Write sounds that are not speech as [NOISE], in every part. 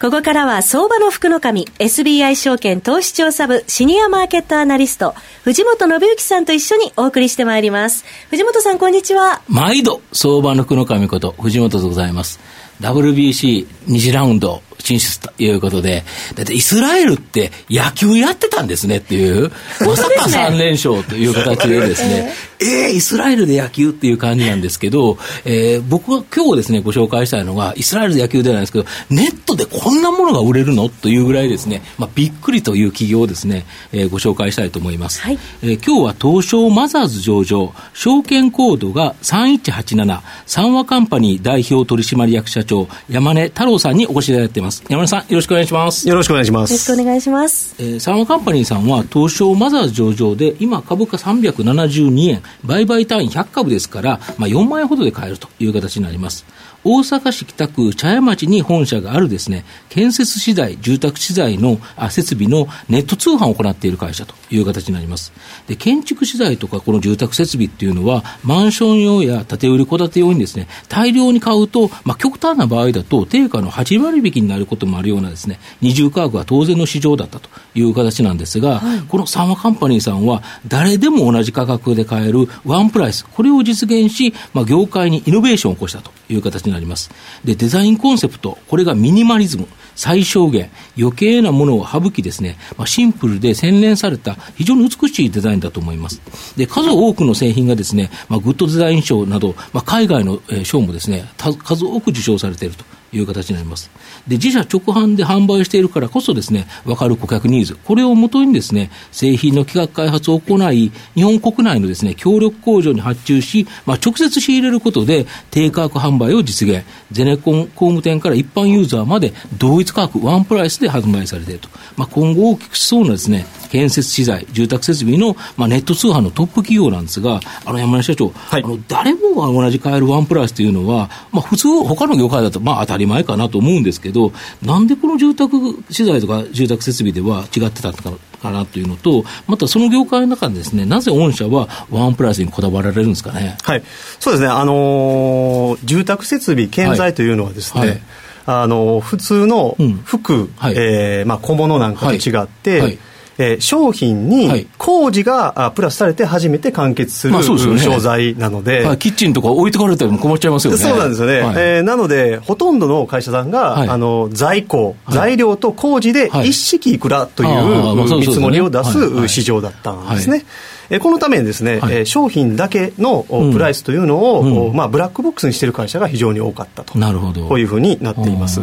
ここからは相場の福の神 SBI 証券投資調査部シニアマーケットアナリスト藤本信之さんと一緒にお送りしてまいります。藤本さんこんにちは。毎度相場の福の神こと藤本でございます。WBC2 次ラウンド進出ということで、だってイスラエルって野球やってたんですねっていう、[LAUGHS] まさか3連勝という形でですね、えー、イスラエルで野球っていう感じなんですけど、えー、僕が今日ですね、ご紹介したいのが、イスラエルで野球ではないですけど、ネットでこんなものが売れるの？というぐらいですね、まあ、びっくりという企業をですね、えー、ご紹介したいと思います。はい、えー、今日は東証マザーズ上場、証券コードが3187、三和カンパニー代表取締役社長、山根太郎さんにお越しいただいています。山根さん、よろしくお願いします。よろしくお願いします。よろしくお願いします。えー、三和カンパニーさんは東証マザーズ上場で、今株価372円、売買単位100株ですから、まあ、4万円ほどで買えるという形になります。大阪市北区茶屋町に本社があるですね、建設資材、住宅資材のあ設備のネット通販を行っている会社という形になります。で、建築資材とかこの住宅設備っていうのは、マンション用や建て売り戸建て用にですね、大量に買うと、まあ、極端な場合だと、定価の8割引きになることもあるようなですね、二重価格は当然の市場だったという形なんですが、はい、このサーマカンパニーさんは、誰でも同じ価格で買えるワンプライス、これを実現し、まあ、業界にイノベーションを起こしたという形になります。で、デザインコンセプト、これがミニマリズム、最小限、余計なものを省きですね、まあ、シンプルで洗練された非常に美しいデザインだと思います。で、数多くの製品がですね、まあ、グッドデザイン賞など、まあ、海外の賞もですね、数多く受賞されているという形になります。で、自社直販で販売しているからこそですね、分かる顧客ニーズ、これをもとにですね、製品の企画開発を行い、日本国内のですね、協力工場に発注し、まあ、直接仕入れることで、低価格販売を実現。ゼネコン工務店から一般ユーザーまで同一価格、ワンプライスで販売されていると。まあ、今後大きくしそうなですね、建設資材、住宅設備の、まあ、ネット通販のトップ企業なんですが、あの山根社長、はい、あの誰もが同じ買えるワンプライスというのは、まあ、普通、他の業界だとまあ当たり前かなと思うんですけど、なんでこの住宅資材とか住宅設備では違ってたのかかなというのと、またその業界の中でですね、なぜ御社はワンプライスにこだわられるんですかね？はい。そうですね、あのー、住宅設備、建材というのはですね、はい。はいあの普通の服、うん。はい、えー、まあ、小物なんかと違って、はい。はいえー、商品に工事がプラスされて初めて完結する、まあね、商材なので、はい、キッチンとか置いてかれたら困っちゃいますよね。そうなんですよね、はい、えー、なのでほとんどの会社さんが、はい、あの在庫、材料と工事で一式いくらという見積もりを出す市場だったんですね。えこのためにですね、はい、商品だけのプライスというのを、うん、まあ、ブラックボックスにしている会社が非常に多かったと。なるほど。こういうふうになっています。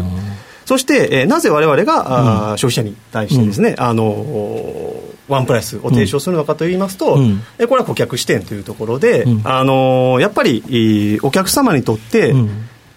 そして、えー、なぜわれわれが、うん、消費者に対してですね、うん、あのワンプライスを提唱するのかといいますと、うん、これは顧客視点というところで、うん、あのやっぱりお客様にとって、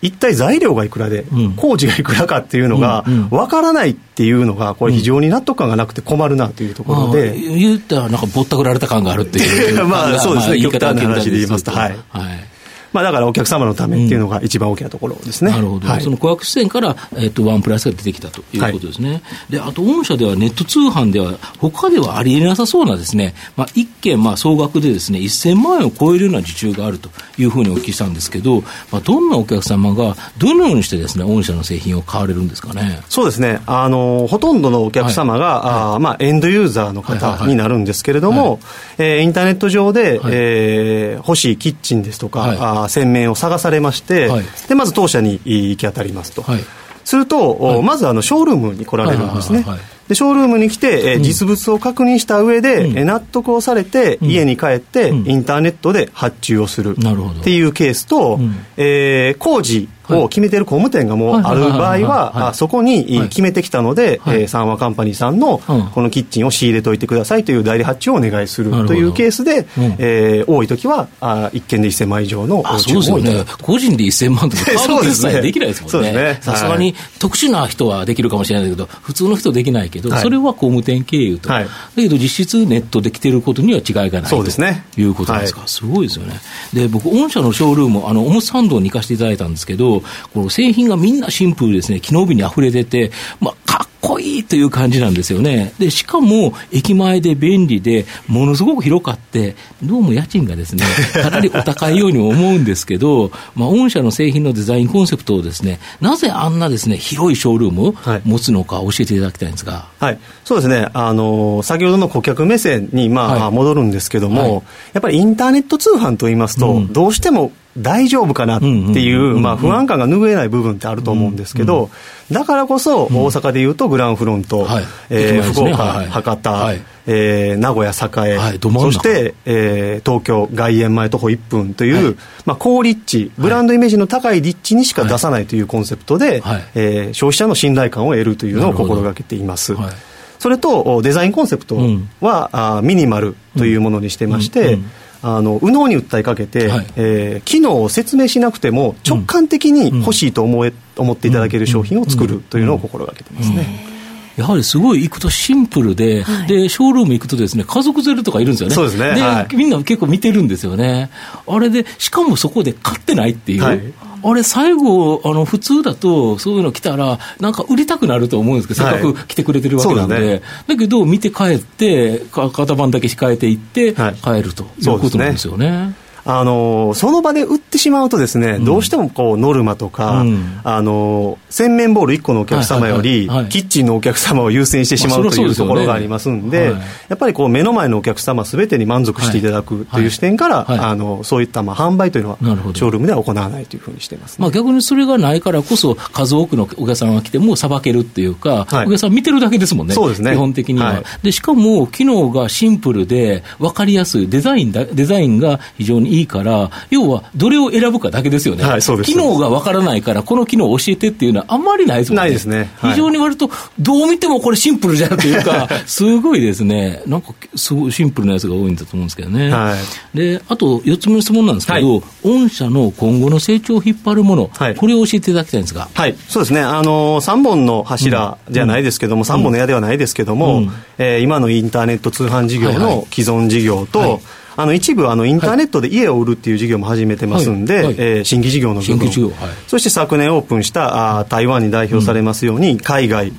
一体材料がいくらで、工事がいくらかっていうのが分からないっていうのが、これ、非常に納得感がなくて困るなというところで。言ったら、なんかぼったくられた感があるっていう。[LAUGHS] まあ、そうですね、極端な話で言いますと。はい。はいまあ、だからお客様のためっていうのが一番大きなところですね、うん、なるほど、はい、その顧客視点から、えーと、ワンプラスが出てきたということですね、はい、であと御社ではネット通販では、他ではありえなさそうなですね、まあ、一件、まあ、総額でですね1000万円を超えるような受注があるというふうにお聞きしたんですけど、まあ、どんなお客様がどのようにしてですね御社の製品を買われるんですかね？そうですね、あのほとんどのお客様が、はい、あまあ、エンドユーザーの方になるんですけれども、えインターネット上で、はい、えー、欲しいキッチンですとか、はい、あ洗面を探されまして、はい、でまず当社に行き当たりますと、はい、すると、はい、まずあのショールームに来られるんですね。でショールームに来て、えー、実物を確認した上で、うん、納得をされて、うん、家に帰って、うん、インターネットで発注をする。っていうケースと、うん、えー、工事を決めてる工務店がもうある場合は、そこに決めてきたので、はい、えー、三和カンパニーさんのこのキッチンを仕入れといてくださいという代理発注をお願いするというケースで、うん、えー、多い時はあ1件で1000万以上の注文をいただく、ね、個人で1000万とかカード決済 [LAUGHS] できないですもんね。さすが、に特殊な人はできるかもしれないけど普通の人できないけど、はい、それは工務店経由と、はい、だけど実質ネットで来てることには違いがないそうです、ね、ということですか、すごいですよね。で僕御社のショールームあの表参道に行かせていただいたんですけどこの製品がみんなシンプルですね機能美に溢れてて、まあ、かっこいいという感じなんですよね。で、しかも、駅前で便利で、ものすごく広かって、どうも家賃がですね、[LAUGHS] かなりお高いように思うんですけど、まあ、御社の製品のデザインコンセプトをですね、なぜあんなですね、広いショールームを持つのか教えていただきたいんですが。はい。そうですね。あの、先ほどの顧客目線に、まあ、はい、戻るんですけども、はい、やっぱりインターネット通販といいますと、うん、どうしても大丈夫かなっていう、まあ、不安感が拭えない部分ってあると思うんですけど、だからこそ、大阪でいうとグランフロント、え福岡、博多、え名古屋、栄、そして、え東京、外苑前徒歩1分という、まあ、高立地、ブランドイメージの高い立地にしか出さないというコンセプトで、え消費者の信頼感を得るというのを心がけています。それとデザインコンセプトは、あミニマルというものにしてまして、あの右脳に訴えかけて、はい、えー、機能を説明しなくても直感的に欲しいと思え、うん、思っていただける商品を作るというのを心がけてますね。やはりすごい行くとシンプルで、はい、で、ショールーム行くとですね、家族連れとかいるんですよね。そうですね。で、はい、みんな結構見てるんですよね。あれで、しかもそこで買ってないっていう。はいあれ、最後、あの普通だと、そういうの来たら、なんか売りたくなると思うんですけど、せっかく来てくれてるわけなんで、はいね、だけど、見て帰って、型番だけ控えていって、帰るということなんですよね。あのその場で売ってしまうとですね、うん、どうしてもこうノルマとか、うん、あの洗面ボール1個のお客様より、キッチンのお客様を優先してしまうというところがありますんで、やっぱりこう目の前のお客様すべてに満足していただくという視点から、あのそういったまあ販売というのは、ショールームでは行わないというふうにしています、ね、まあ、逆にそれがないからこそ、数多くのお客さんが来てもさばけるっていうか、はい、お客さん見てるだけですもんね、そうですね。基本的には。はい、でしかも、機能がシンプルで、分かりやすい、デザインだデザインが非常にいいから、要はどれを選ぶかだけですよね、はい、機能がわからないから、この機能を教えてっていうのはあんまりないですもんね。ないですね。はい、非常に割と、どう見てもこれシンプルじゃんというか、すごいですね、なんかすごいシンプルなやつが多いんだと思うんですけどね。はい、で、あと4つ目の質問なんですけど、御社の今後の成長を引っ張るもの、これを教えていただきたいんですが。はい、そうですね、あの3本の柱じゃないですけども、うん、3本の矢ではないですけども、うん、えー、今のインターネット通販事業の既存事業と、はいはいあの一部あのインターネットで家を売るっていう事業も始めてますんで、はい。はい、えー、新規事業の部分、はい、そして昨年オープンしたあ台湾に代表されますように、海外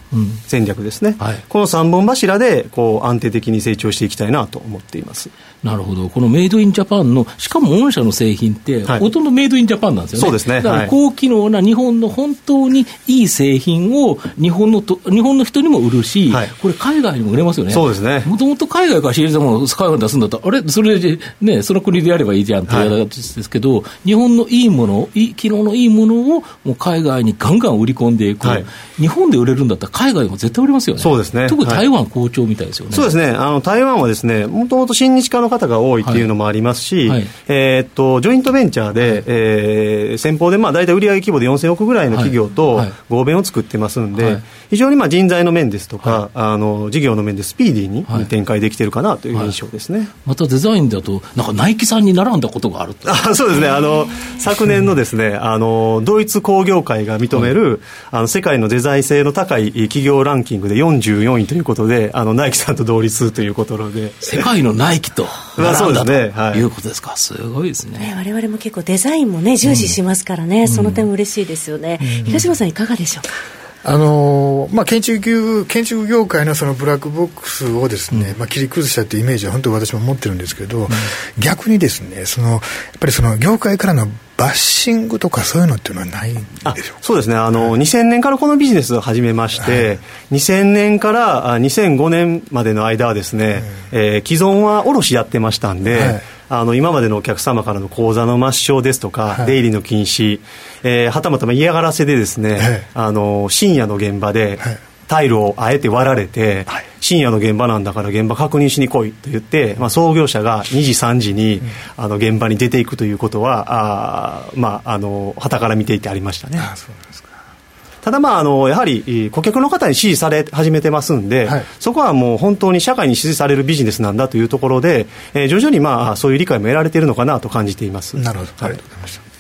戦略ですね、うんはい、この3本柱でこう安定的に成長していきたいなと思っています。なるほど、このメイドインジャパンの、しかも御社の製品って、ほとんどメイドインジャパンなんですよね。そうですね。だから高機能な日本の本当にいい製品を日本のと日本の人にも売るし、はい、これ海外にも売れますよね。そうですね。もともと海外から仕入れたものを海外に出すんだったら、あれ、それでね、その国でやればいいじゃんって言われたんですけど、はい、日本のいいもの、いい機能のいいものをもう海外にガンガン売り込んでいく、はい、日本で売れるんだったら海外でも絶対売れますよね。そうですね。特に台湾好調みたいですよね。そうですね。あの台湾はですね、もともと親日家の方が多いっていうのもありますし、はい、えー、っとジョイントベンチャーで、えー、先方でまあ大体売上規模で4000億ぐらいの企業と合弁を作ってますんで、非常にまあ人材の面ですとか、あの事業の面でスピーディーに展開できてるかなという印象ですね、またデザインだと、なんかナイキさんに並んだことがあるあそうですね。あの、昨年のですねあのドイツ工業会が認める、あの世界のデザイン性の高い企業ランキングで44位ということで、あのナイキさんと同率ということで。世界のナイキと並んだとい。うことですか、すごいですね。ね我々も結構デザインもね重視しますからね、うん、その点嬉しいですよね、うん、東野さんいかがでしょうあのまあ、建築建築業界のそのブラックボックスをですね、うん、まあ、切り崩したというイメージは本当私も持ってるんですけど、うん、逆にですねそのやっぱりその業界からのバッシングとかそういうのっていうのはないんでしょうそうですね。あの、はい、2000年からこのビジネスを始めまして、はい、2000年から2005年までの間はですね、はい、えー、既存は卸やってましたんで、はいあの今までのお客様からの口座の抹消ですとか、はい、出入りの禁止、えー、はたまた嫌がらせでですね、はい、あの深夜の現場で、タイルをあえて割られて、はい、深夜の現場なんだから現場確認しに来いと言って、まあ、創業者が2時3時に、うん、あの現場に出ていくということはあまああの旗から見ていてありましたね。あそうですかただまあ、あの、やはり顧客の方に支持され始めてますんで、はい、そこはもう本当に社会に支持されるビジネスなんだというところで、えー、徐々にまあ、そういう理解も得られているのかなと感じています。なるほど。ありがとうございました。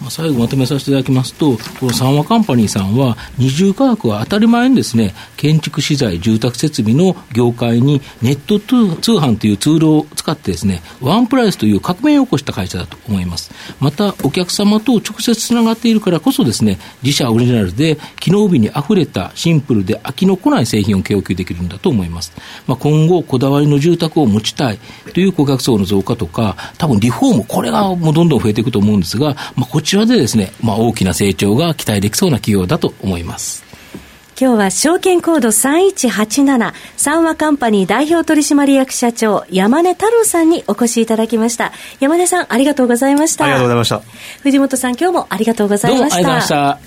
まあ、最後まとめさせていただきますと、この三和カンパニーさんは、二重価格は当たり前にですね、建築資材、住宅設備の業界にネット通販というツールを使ってですね、ワンプライスという革命を起こした会社だと思います。また、お客様と直接つながっているからこそですね、自社オリジナルで機能美に溢れたシンプルで飽きのこない製品を供給できるんだと思います。まあ、今後、こだわりの住宅を持ちたいという顧客層の増加とか、多分リフォーム、これがもうどんどん増えていくと思うんですが、まあ、こちらでですね、まあ、大きな成長が期待できそうな企業だと思います。今日は証券コード3187三和カンパニー代表取締役社長山根太郎さんにお越しいただきました山根さんありがとうございましたありがとうございました藤本さん今日もありがとうございました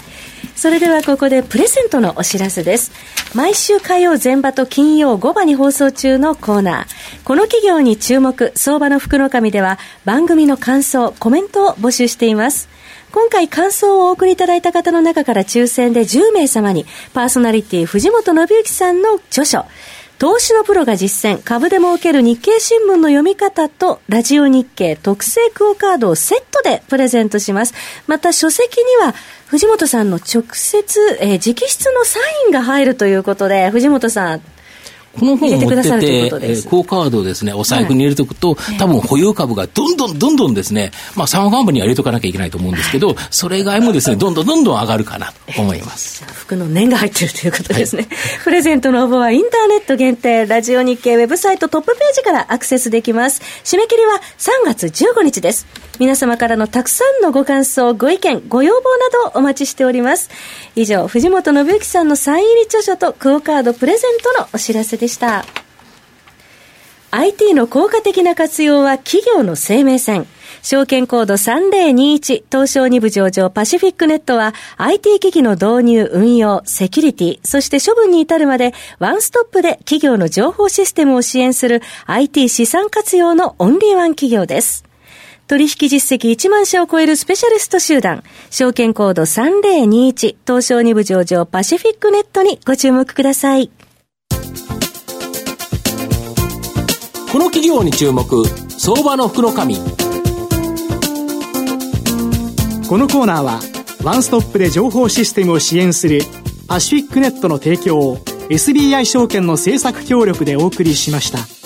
それではここでプレゼントのお知らせです。毎週火曜前場と金曜5場に放送中のコーナー。この企業に注目、相場の福の神では番組の感想、コメントを募集しています。今回感想をお送りいただいた方の中から抽選で10名様に、パーソナリティ藤本信之さんの著書、投資のプロが実践、株で儲ける日経新聞の読み方と、ラジオ日経特製クオカードをセットでプレゼントします。また書籍には、藤本さんの直接、えー、直筆のサインが入るということで、藤本さん、この本を持ってて、えー、クオカードをですね、お財布に入れておくと、はい、多分保有株がどんどんどんどんですね、まあ、サン幹部には入れとかなきゃいけないと思うんですけど、それ以外もですね、どんどんどんどん上がるかなと思います。服の念が入ってるということですね。はい、プレゼントの応募はインターネット限定、ラジオ日経ウェブサイトトップページからアクセスできます。締め切りは3月15日です。皆様からのたくさんのご感想、ご意見、ご要望などお待ちしております。以上、藤本信之さんのサイン入り著書とクオカードプレゼントのお知らせでした。IT の効果的な活用は企業の生命線。証券コード3021東証2部上場パシフィックネットは IT 機器の導入、運用、セキュリティ、そして処分に至るまでワンストップで企業の情報システムを支援する IT 資産活用のオンリーワン企業です。取引実績1万社を超えるスペシャリスト集団、証券コード3021東証2部上場パシフィックネットにご注目ください。この企業に注目相場の福の神このコーナーはワンストップで情報システムを支援するパシフィックネットの提供を SBI 証券の政策協力でお送りしました。